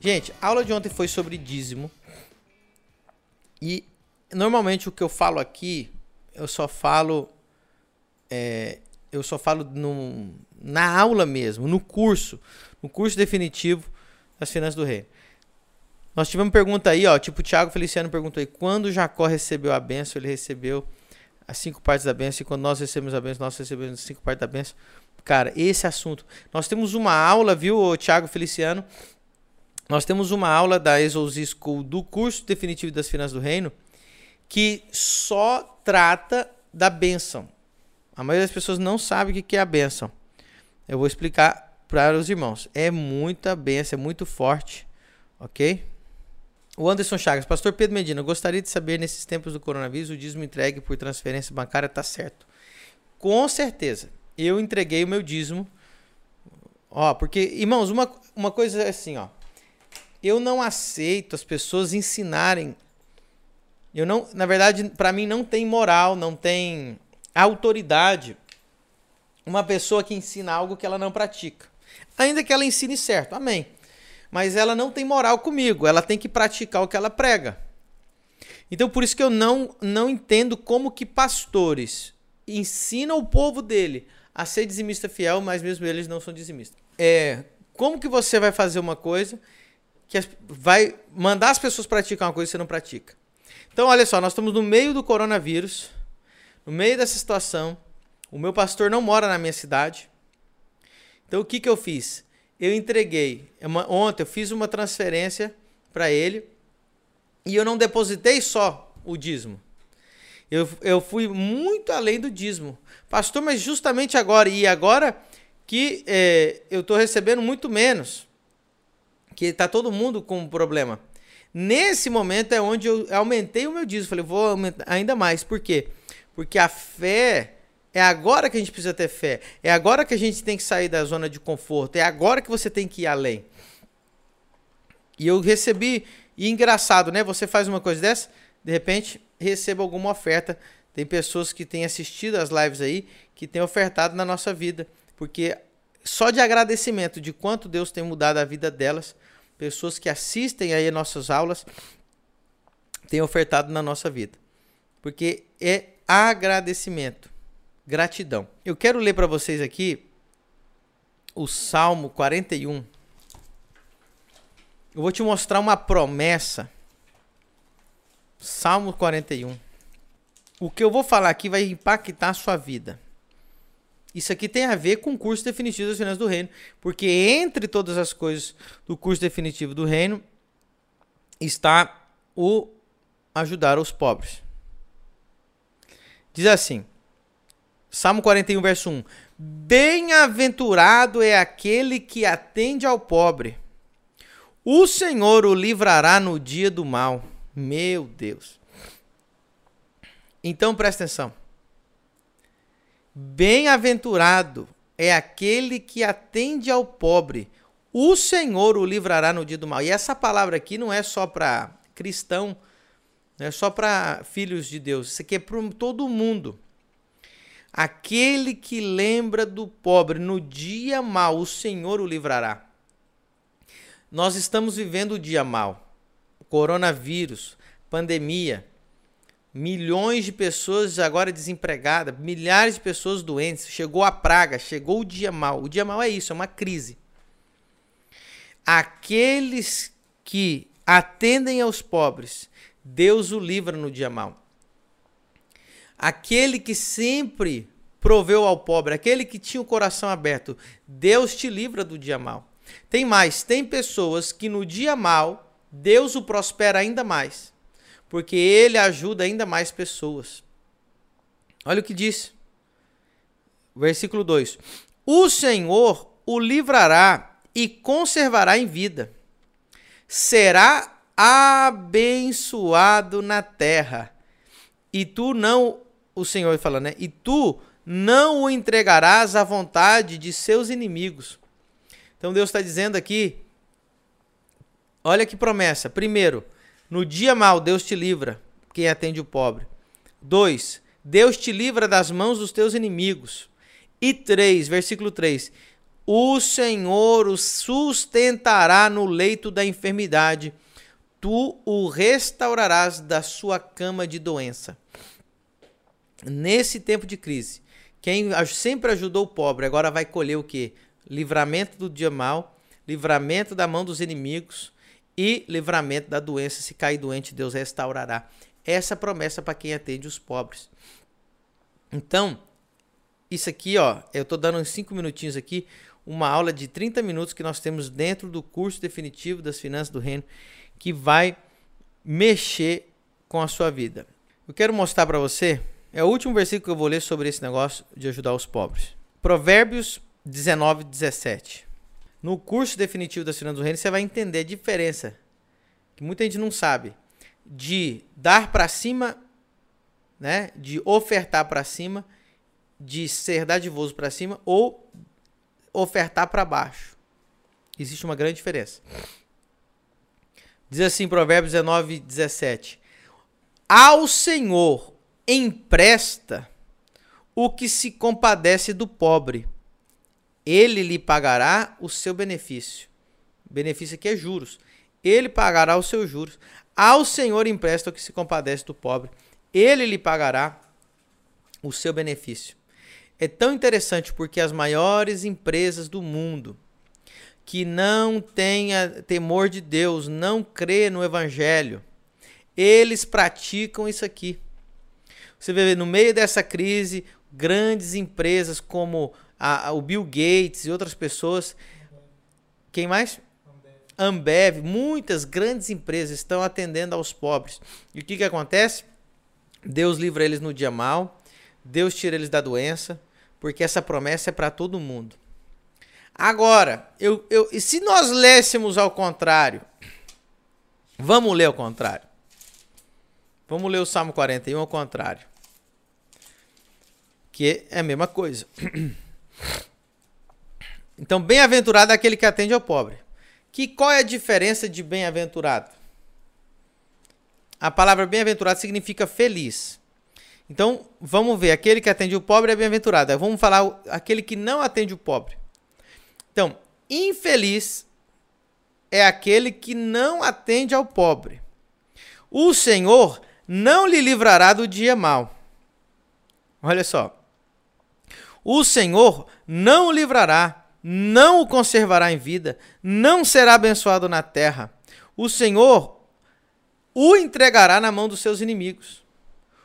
Gente, a aula de ontem foi sobre dízimo. E normalmente o que eu falo aqui, eu só falo. É, eu só falo no, na aula mesmo, no curso. No curso definitivo das finanças do reino. Nós tivemos pergunta aí, ó. Tipo, o Thiago Feliciano perguntou aí: quando Jacó recebeu a benção, ele recebeu as cinco partes da benção. E quando nós recebemos a benção, nós recebemos as cinco partes da benção. Cara, esse assunto. Nós temos uma aula, viu, Thiago Feliciano? Nós temos uma aula da Exos School do curso definitivo das finanças do reino que só trata da bênção. A maioria das pessoas não sabe o que é a bênção. Eu vou explicar para os irmãos. É muita bênção, é muito forte, ok? O Anderson Chagas, Pastor Pedro Medina, gostaria de saber nesses tempos do coronavírus o dízimo entregue por transferência bancária está certo? Com certeza. Eu entreguei o meu dízimo. Ó, porque, irmãos, uma, uma coisa é assim, ó. Eu não aceito as pessoas ensinarem eu não, na verdade, para mim não tem moral, não tem autoridade uma pessoa que ensina algo que ela não pratica. Ainda que ela ensine certo, amém. Mas ela não tem moral comigo, ela tem que praticar o que ela prega. Então por isso que eu não não entendo como que pastores ensinam o povo dele a ser dizimista fiel, mas mesmo eles não são dizimistas. É, como que você vai fazer uma coisa que vai mandar as pessoas praticar uma coisa que você não pratica? Então, olha só, nós estamos no meio do coronavírus, no meio dessa situação. O meu pastor não mora na minha cidade. Então, o que, que eu fiz? Eu entreguei. Ontem eu fiz uma transferência para ele e eu não depositei só o dízimo. Eu, eu fui muito além do dízimo. Pastor, mas justamente agora, e agora que é, eu estou recebendo muito menos, que está todo mundo com problema. Nesse momento é onde eu aumentei o meu dízimo. Falei, vou aumentar ainda mais. Por quê? Porque a fé é agora que a gente precisa ter fé. É agora que a gente tem que sair da zona de conforto. É agora que você tem que ir além. E eu recebi, e engraçado, né? Você faz uma coisa dessa, de repente receba alguma oferta. Tem pessoas que têm assistido as lives aí, que têm ofertado na nossa vida. Porque só de agradecimento de quanto Deus tem mudado a vida delas, pessoas que assistem aí nossas aulas têm ofertado na nossa vida. Porque é agradecimento, gratidão. Eu quero ler para vocês aqui o Salmo 41. Eu vou te mostrar uma promessa. Salmo 41. O que eu vou falar aqui vai impactar a sua vida. Isso aqui tem a ver com o curso definitivo das finanças do reino, porque entre todas as coisas do curso definitivo do reino está o ajudar os pobres. Diz assim, Salmo 41, verso 1: Bem-aventurado é aquele que atende ao pobre. O Senhor o livrará no dia do mal. Meu Deus. Então presta atenção. Bem-aventurado é aquele que atende ao pobre. O Senhor o livrará no dia do mal. E essa palavra aqui não é só para cristão, não é só para filhos de Deus. Isso aqui é para todo mundo. Aquele que lembra do pobre no dia mal, o Senhor o livrará. Nós estamos vivendo o dia mal. Coronavírus, pandemia, milhões de pessoas agora desempregadas, milhares de pessoas doentes, chegou a praga, chegou o dia mal. O dia mal é isso, é uma crise. Aqueles que atendem aos pobres, Deus o livra no dia mal. Aquele que sempre proveu ao pobre, aquele que tinha o coração aberto, Deus te livra do dia mal. Tem mais, tem pessoas que no dia mal, Deus o prospera ainda mais porque ele ajuda ainda mais pessoas. Olha o que diz. Versículo 2: O Senhor o livrará e conservará em vida. Será abençoado na terra. E tu não, o Senhor fala, né? E tu não o entregarás à vontade de seus inimigos. Então Deus está dizendo aqui, olha que promessa. Primeiro, no dia mal, Deus te livra, quem atende o pobre. 2. Deus te livra das mãos dos teus inimigos. E 3, versículo 3. o Senhor o sustentará no leito da enfermidade, tu o restaurarás da sua cama de doença. Nesse tempo de crise, quem sempre ajudou o pobre agora vai colher o que? Livramento do dia mal, livramento da mão dos inimigos e livramento da doença. Se cair doente, Deus restaurará. Essa é promessa para quem atende os pobres. Então, isso aqui, ó, eu estou dando uns 5 minutinhos aqui, uma aula de 30 minutos que nós temos dentro do curso definitivo das finanças do reino, que vai mexer com a sua vida. Eu quero mostrar para você, é o último versículo que eu vou ler sobre esse negócio de ajudar os pobres. Provérbios 19, 17. No curso definitivo das finanças do reino, você vai entender a diferença, que muita gente não sabe, de dar para cima, né, de ofertar para cima, de ser dadivoso para cima ou ofertar para baixo. Existe uma grande diferença. Diz assim, Provérbios 19, 17: Ao Senhor empresta o que se compadece do pobre, ele lhe pagará o seu benefício. benefício aqui é juros. Ele pagará os seus juros. Ao Senhor empresta o que se compadece do pobre. Ele lhe pagará o seu benefício. É tão interessante porque as maiores empresas do mundo que não têm temor de Deus, não crê no evangelho, eles praticam isso aqui. Você vê no meio dessa crise, grandes empresas como a, a, o Bill Gates e outras pessoas, quem mais? Ambev, muitas grandes empresas estão atendendo aos pobres. E o que, que acontece? Deus livra eles no dia mal, Deus tira eles da doença, porque essa promessa é para todo mundo. Agora, eu, eu, e se nós lêssemos ao contrário? Vamos ler ao contrário. Vamos ler o Salmo 41 ao contrário. Que é a mesma coisa. Então, bem-aventurado é aquele que atende ao pobre. Que qual é a diferença de bem-aventurado? A palavra bem-aventurado significa feliz. Então, vamos ver, aquele que atende o pobre é bem-aventurado. Vamos falar aquele que não atende o pobre. Então, infeliz é aquele que não atende ao pobre. O Senhor não lhe livrará do dia mau. Olha só. O Senhor não o livrará, não o conservará em vida, não será abençoado na terra. O Senhor o entregará na mão dos seus inimigos.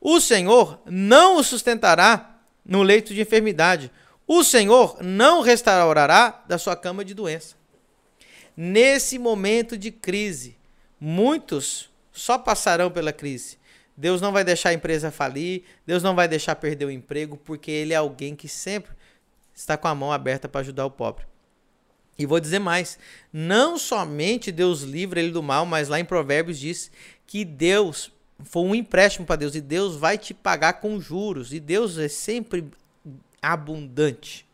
O Senhor não o sustentará no leito de enfermidade. O Senhor não o restaurará da sua cama de doença. Nesse momento de crise, muitos só passarão pela crise. Deus não vai deixar a empresa falir, Deus não vai deixar perder o emprego, porque Ele é alguém que sempre está com a mão aberta para ajudar o pobre. E vou dizer mais: não somente Deus livra ele do mal, mas lá em Provérbios diz que Deus foi um empréstimo para Deus e Deus vai te pagar com juros e Deus é sempre abundante.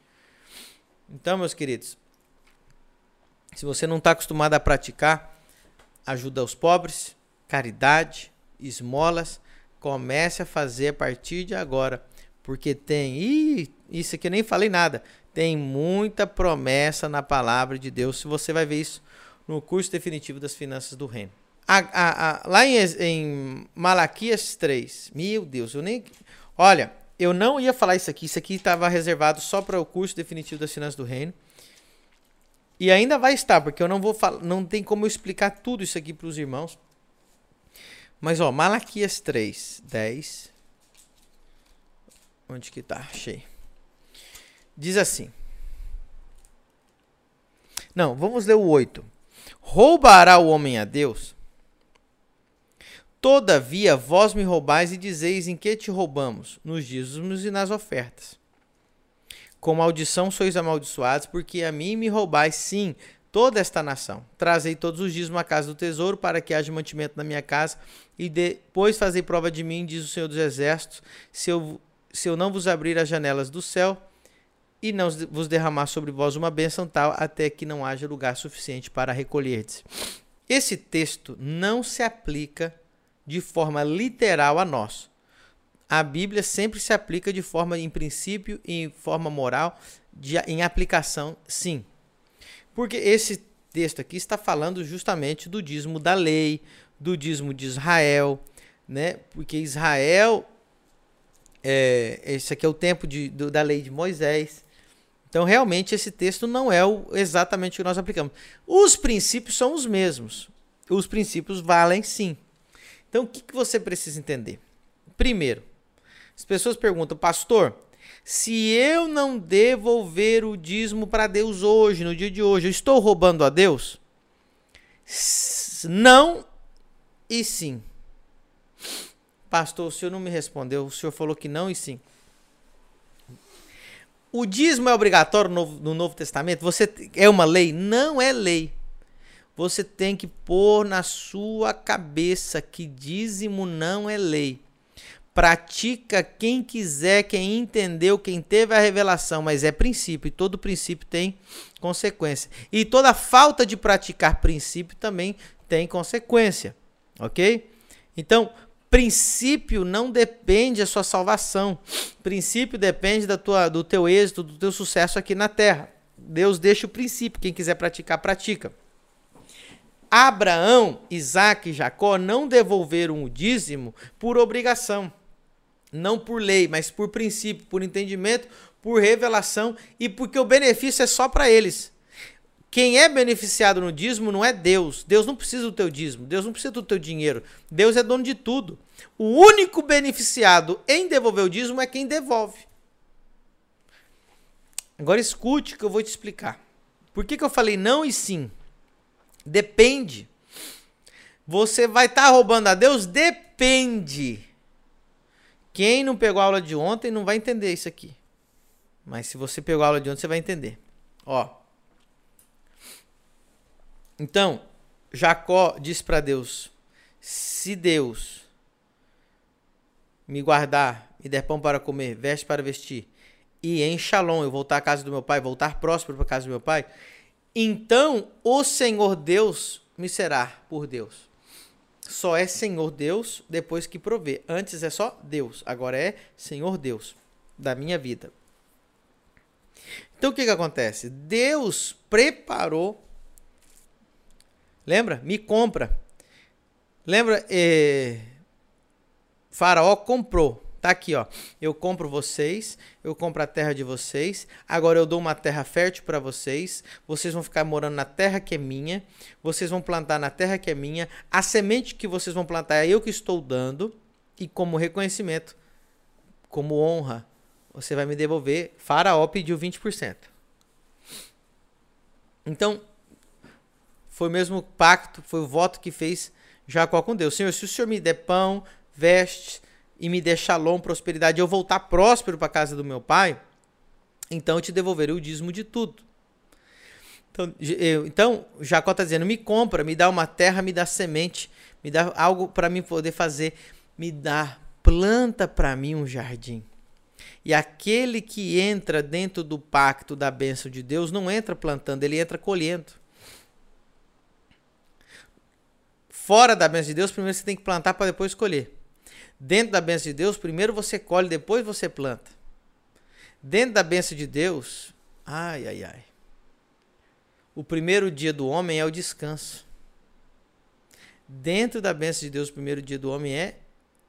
Então, meus queridos, se você não está acostumado a praticar ajuda aos pobres, caridade, esmolas, comece a fazer a partir de agora, porque tem, ih, isso aqui eu nem falei nada, tem muita promessa na palavra de Deus. Se você vai ver isso no curso definitivo das finanças do reino. A, a, a, lá em, em Malaquias 3, meu Deus, eu nem. Olha, eu não ia falar isso aqui, isso aqui estava reservado só para o curso definitivo das finanças do reino. E ainda vai estar, porque eu não vou falar, não tem como eu explicar tudo isso aqui para os irmãos. Mas ó, Malaquias 3, 10. Onde que tá? Achei. Diz assim. Não, vamos ler o 8. Roubará o homem a Deus? Todavia, vós me roubais e dizeis em que te roubamos? Nos dízimos e nas ofertas. Com maldição sois amaldiçoados, porque a mim me roubais, sim, toda esta nação. Trazei todos os dízimos à casa do tesouro, para que haja mantimento na minha casa, e depois fazei prova de mim, diz o Senhor dos Exércitos, se eu, se eu não vos abrir as janelas do céu, e não vos derramar sobre vós uma bênção tal, até que não haja lugar suficiente para recolherdes. Esse texto não se aplica de forma literal a nós. a Bíblia sempre se aplica de forma em princípio e em forma moral, de, em aplicação, sim. Porque esse texto aqui está falando justamente do dízimo da lei, do dízimo de Israel, né? Porque Israel, é, esse aqui é o tempo de, do, da lei de Moisés. Então, realmente, esse texto não é o, exatamente o que nós aplicamos. Os princípios são os mesmos. Os princípios valem sim. Então, o que, que você precisa entender? Primeiro, as pessoas perguntam, pastor, se eu não devolver o dízimo para Deus hoje, no dia de hoje, eu estou roubando a Deus? Não e sim. Pastor, o senhor não me respondeu. O senhor falou que não e sim. O dízimo é obrigatório no, no Novo Testamento? Você é uma lei? Não é lei. Você tem que pôr na sua cabeça que dízimo não é lei. Pratica quem quiser, quem entendeu, quem teve a revelação, mas é princípio e todo princípio tem consequência. E toda falta de praticar princípio também tem consequência, ok? Então, princípio não depende da sua salvação. Princípio depende da tua, do teu êxito, do teu sucesso aqui na terra. Deus deixa o princípio, quem quiser praticar, pratica. Abraão, Isaac e Jacó não devolveram o dízimo por obrigação não por lei, mas por princípio, por entendimento, por revelação e porque o benefício é só para eles. Quem é beneficiado no dízimo não é Deus. Deus não precisa do teu dízimo, Deus não precisa do teu dinheiro. Deus é dono de tudo. O único beneficiado em devolver o dízimo é quem devolve. Agora escute que eu vou te explicar. Por que, que eu falei não e sim? Depende. Você vai estar tá roubando a Deus? Depende. Quem não pegou a aula de ontem não vai entender isso aqui. Mas se você pegou a aula de ontem, você vai entender. Ó. Então, Jacó disse para Deus: Se Deus me guardar, me der pão para comer, veste para vestir, e em Shalom eu voltar à casa do meu pai, voltar próspero para a casa do meu pai, então o Senhor Deus me será por Deus só é Senhor Deus depois que provê. Antes é só Deus, agora é Senhor Deus da minha vida. Então o que, que acontece? Deus preparou. Lembra? Me compra. Lembra? Eh, Faraó comprou Tá aqui, ó. Eu compro vocês, eu compro a terra de vocês. Agora eu dou uma terra fértil para vocês. Vocês vão ficar morando na terra que é minha. Vocês vão plantar na terra que é minha. A semente que vocês vão plantar é eu que estou dando. E como reconhecimento, como honra, você vai me devolver. Faraó pediu 20%. Então, foi o mesmo pacto, foi o voto que fez Jacó com Deus. Senhor, se o Senhor me der pão, vestes e me der shalom, prosperidade, eu voltar próspero para casa do meu pai, então eu te devolverei o dízimo de tudo. Então, eu, então Jacó está dizendo: me compra, me dá uma terra, me dá semente, me dá algo para mim poder fazer, me dá, planta para mim um jardim. E aquele que entra dentro do pacto da bênção de Deus não entra plantando, ele entra colhendo. Fora da bênção de Deus, primeiro você tem que plantar para depois colher. Dentro da bênção de Deus, primeiro você colhe, depois você planta. Dentro da bênção de Deus, ai, ai, ai. O primeiro dia do homem é o descanso. Dentro da bênção de Deus, o primeiro dia do homem é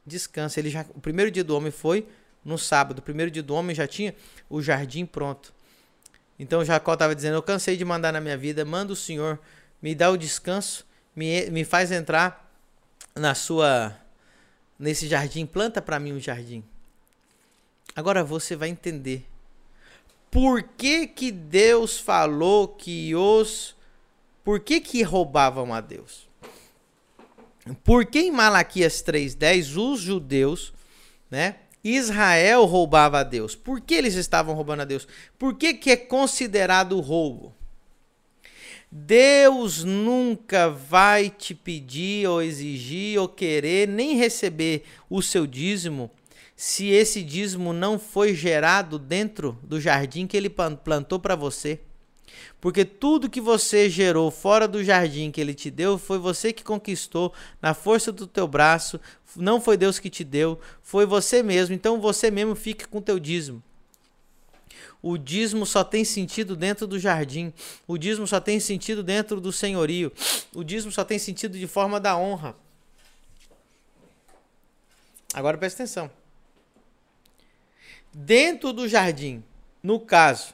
descanso. Ele já, o primeiro dia do homem foi no sábado. O primeiro dia do homem já tinha o jardim pronto. Então Jacó estava dizendo: Eu cansei de mandar na minha vida, manda o Senhor, me dá o descanso, me, me faz entrar na sua nesse jardim, planta para mim um jardim. Agora você vai entender por que, que Deus falou que os por que que roubavam a Deus? Por que em Malaquias 3:10 os judeus, né, Israel roubava a Deus? Por que eles estavam roubando a Deus? Por que que é considerado roubo? Deus nunca vai te pedir ou exigir ou querer nem receber o seu dízimo se esse dízimo não foi gerado dentro do jardim que ele plantou para você. Porque tudo que você gerou fora do jardim que ele te deu, foi você que conquistou na força do teu braço, não foi Deus que te deu, foi você mesmo. Então você mesmo fica com o teu dízimo. O dízimo só tem sentido dentro do jardim. O dízimo só tem sentido dentro do senhorio. O dízimo só tem sentido de forma da honra. Agora presta atenção. Dentro do jardim, no caso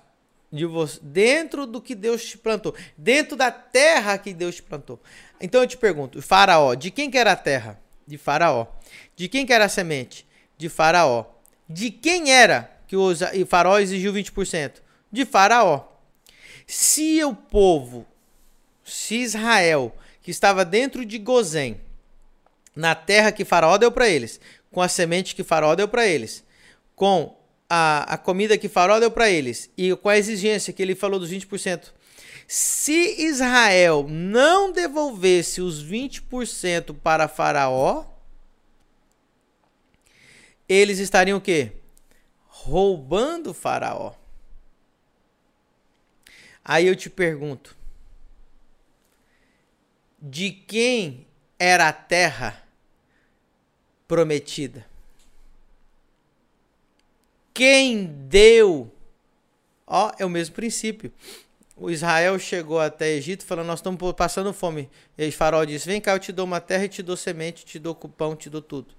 de você, dentro do que Deus te plantou, dentro da terra que Deus te plantou. Então eu te pergunto, Faraó, de quem que era a terra? De Faraó. De quem que era a semente? De Faraó. De quem era que o Faraó exigiu 20%? De Faraó. Se o povo, se Israel, que estava dentro de Gozém, na terra que Faraó deu para eles, com a semente que Faraó deu para eles, com a, a comida que Faraó deu para eles e com a exigência que ele falou dos 20%, se Israel não devolvesse os 20% para Faraó, eles estariam o quê? Roubando Faraó. Aí eu te pergunto: de quem era a terra prometida? quem deu. Ó, é o mesmo princípio. O Israel chegou até Egito falando: Nós estamos passando fome. E Faraó disse: Vem cá, eu te dou uma terra e te dou semente, te dou pão, te dou tudo.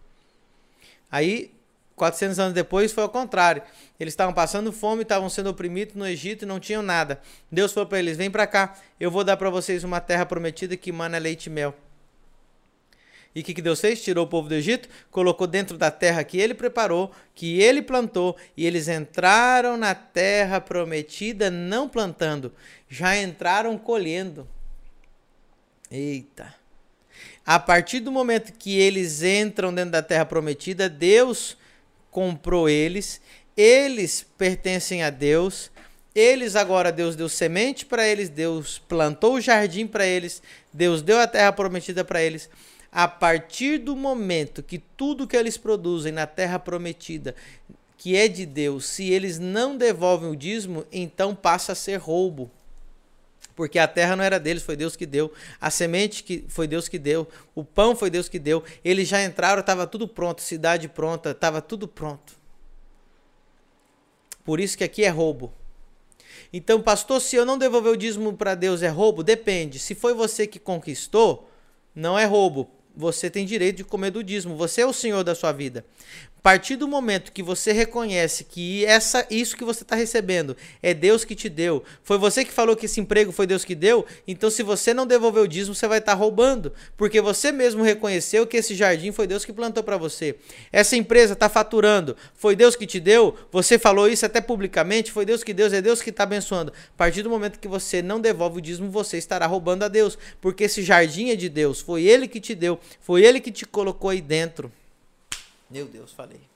Aí, 400 anos depois, foi ao contrário. Eles estavam passando fome, estavam sendo oprimidos no Egito e não tinham nada. Deus falou para eles: Vem para cá, eu vou dar para vocês uma terra prometida que mana leite e mel. E o que, que Deus fez? Tirou o povo do Egito, colocou dentro da terra que ele preparou, que ele plantou, e eles entraram na terra prometida não plantando, já entraram colhendo. Eita! A partir do momento que eles entram dentro da terra prometida, Deus comprou eles, eles pertencem a Deus. Eles agora Deus deu semente para eles, Deus plantou o jardim para eles, Deus deu a terra prometida para eles a partir do momento que tudo que eles produzem na terra prometida, que é de Deus, se eles não devolvem o dízimo, então passa a ser roubo. Porque a terra não era deles, foi Deus que deu. A semente que foi Deus que deu. O pão foi Deus que deu. Eles já entraram, estava tudo pronto, cidade pronta, estava tudo pronto. Por isso que aqui é roubo. Então, pastor, se eu não devolver o dízimo para Deus é roubo? Depende. Se foi você que conquistou, não é roubo você tem direito de comer do dízimo. Você é o senhor da sua vida. A partir do momento que você reconhece que essa, isso que você está recebendo é Deus que te deu, foi você que falou que esse emprego foi Deus que deu, então se você não devolver o dízimo, você vai estar tá roubando, porque você mesmo reconheceu que esse jardim foi Deus que plantou para você. Essa empresa está faturando, foi Deus que te deu, você falou isso até publicamente, foi Deus que deu, é Deus que está abençoando. A partir do momento que você não devolve o dízimo, você estará roubando a Deus, porque esse jardim é de Deus, foi Ele que te deu, foi Ele que te colocou aí dentro. Meu Deus, falei.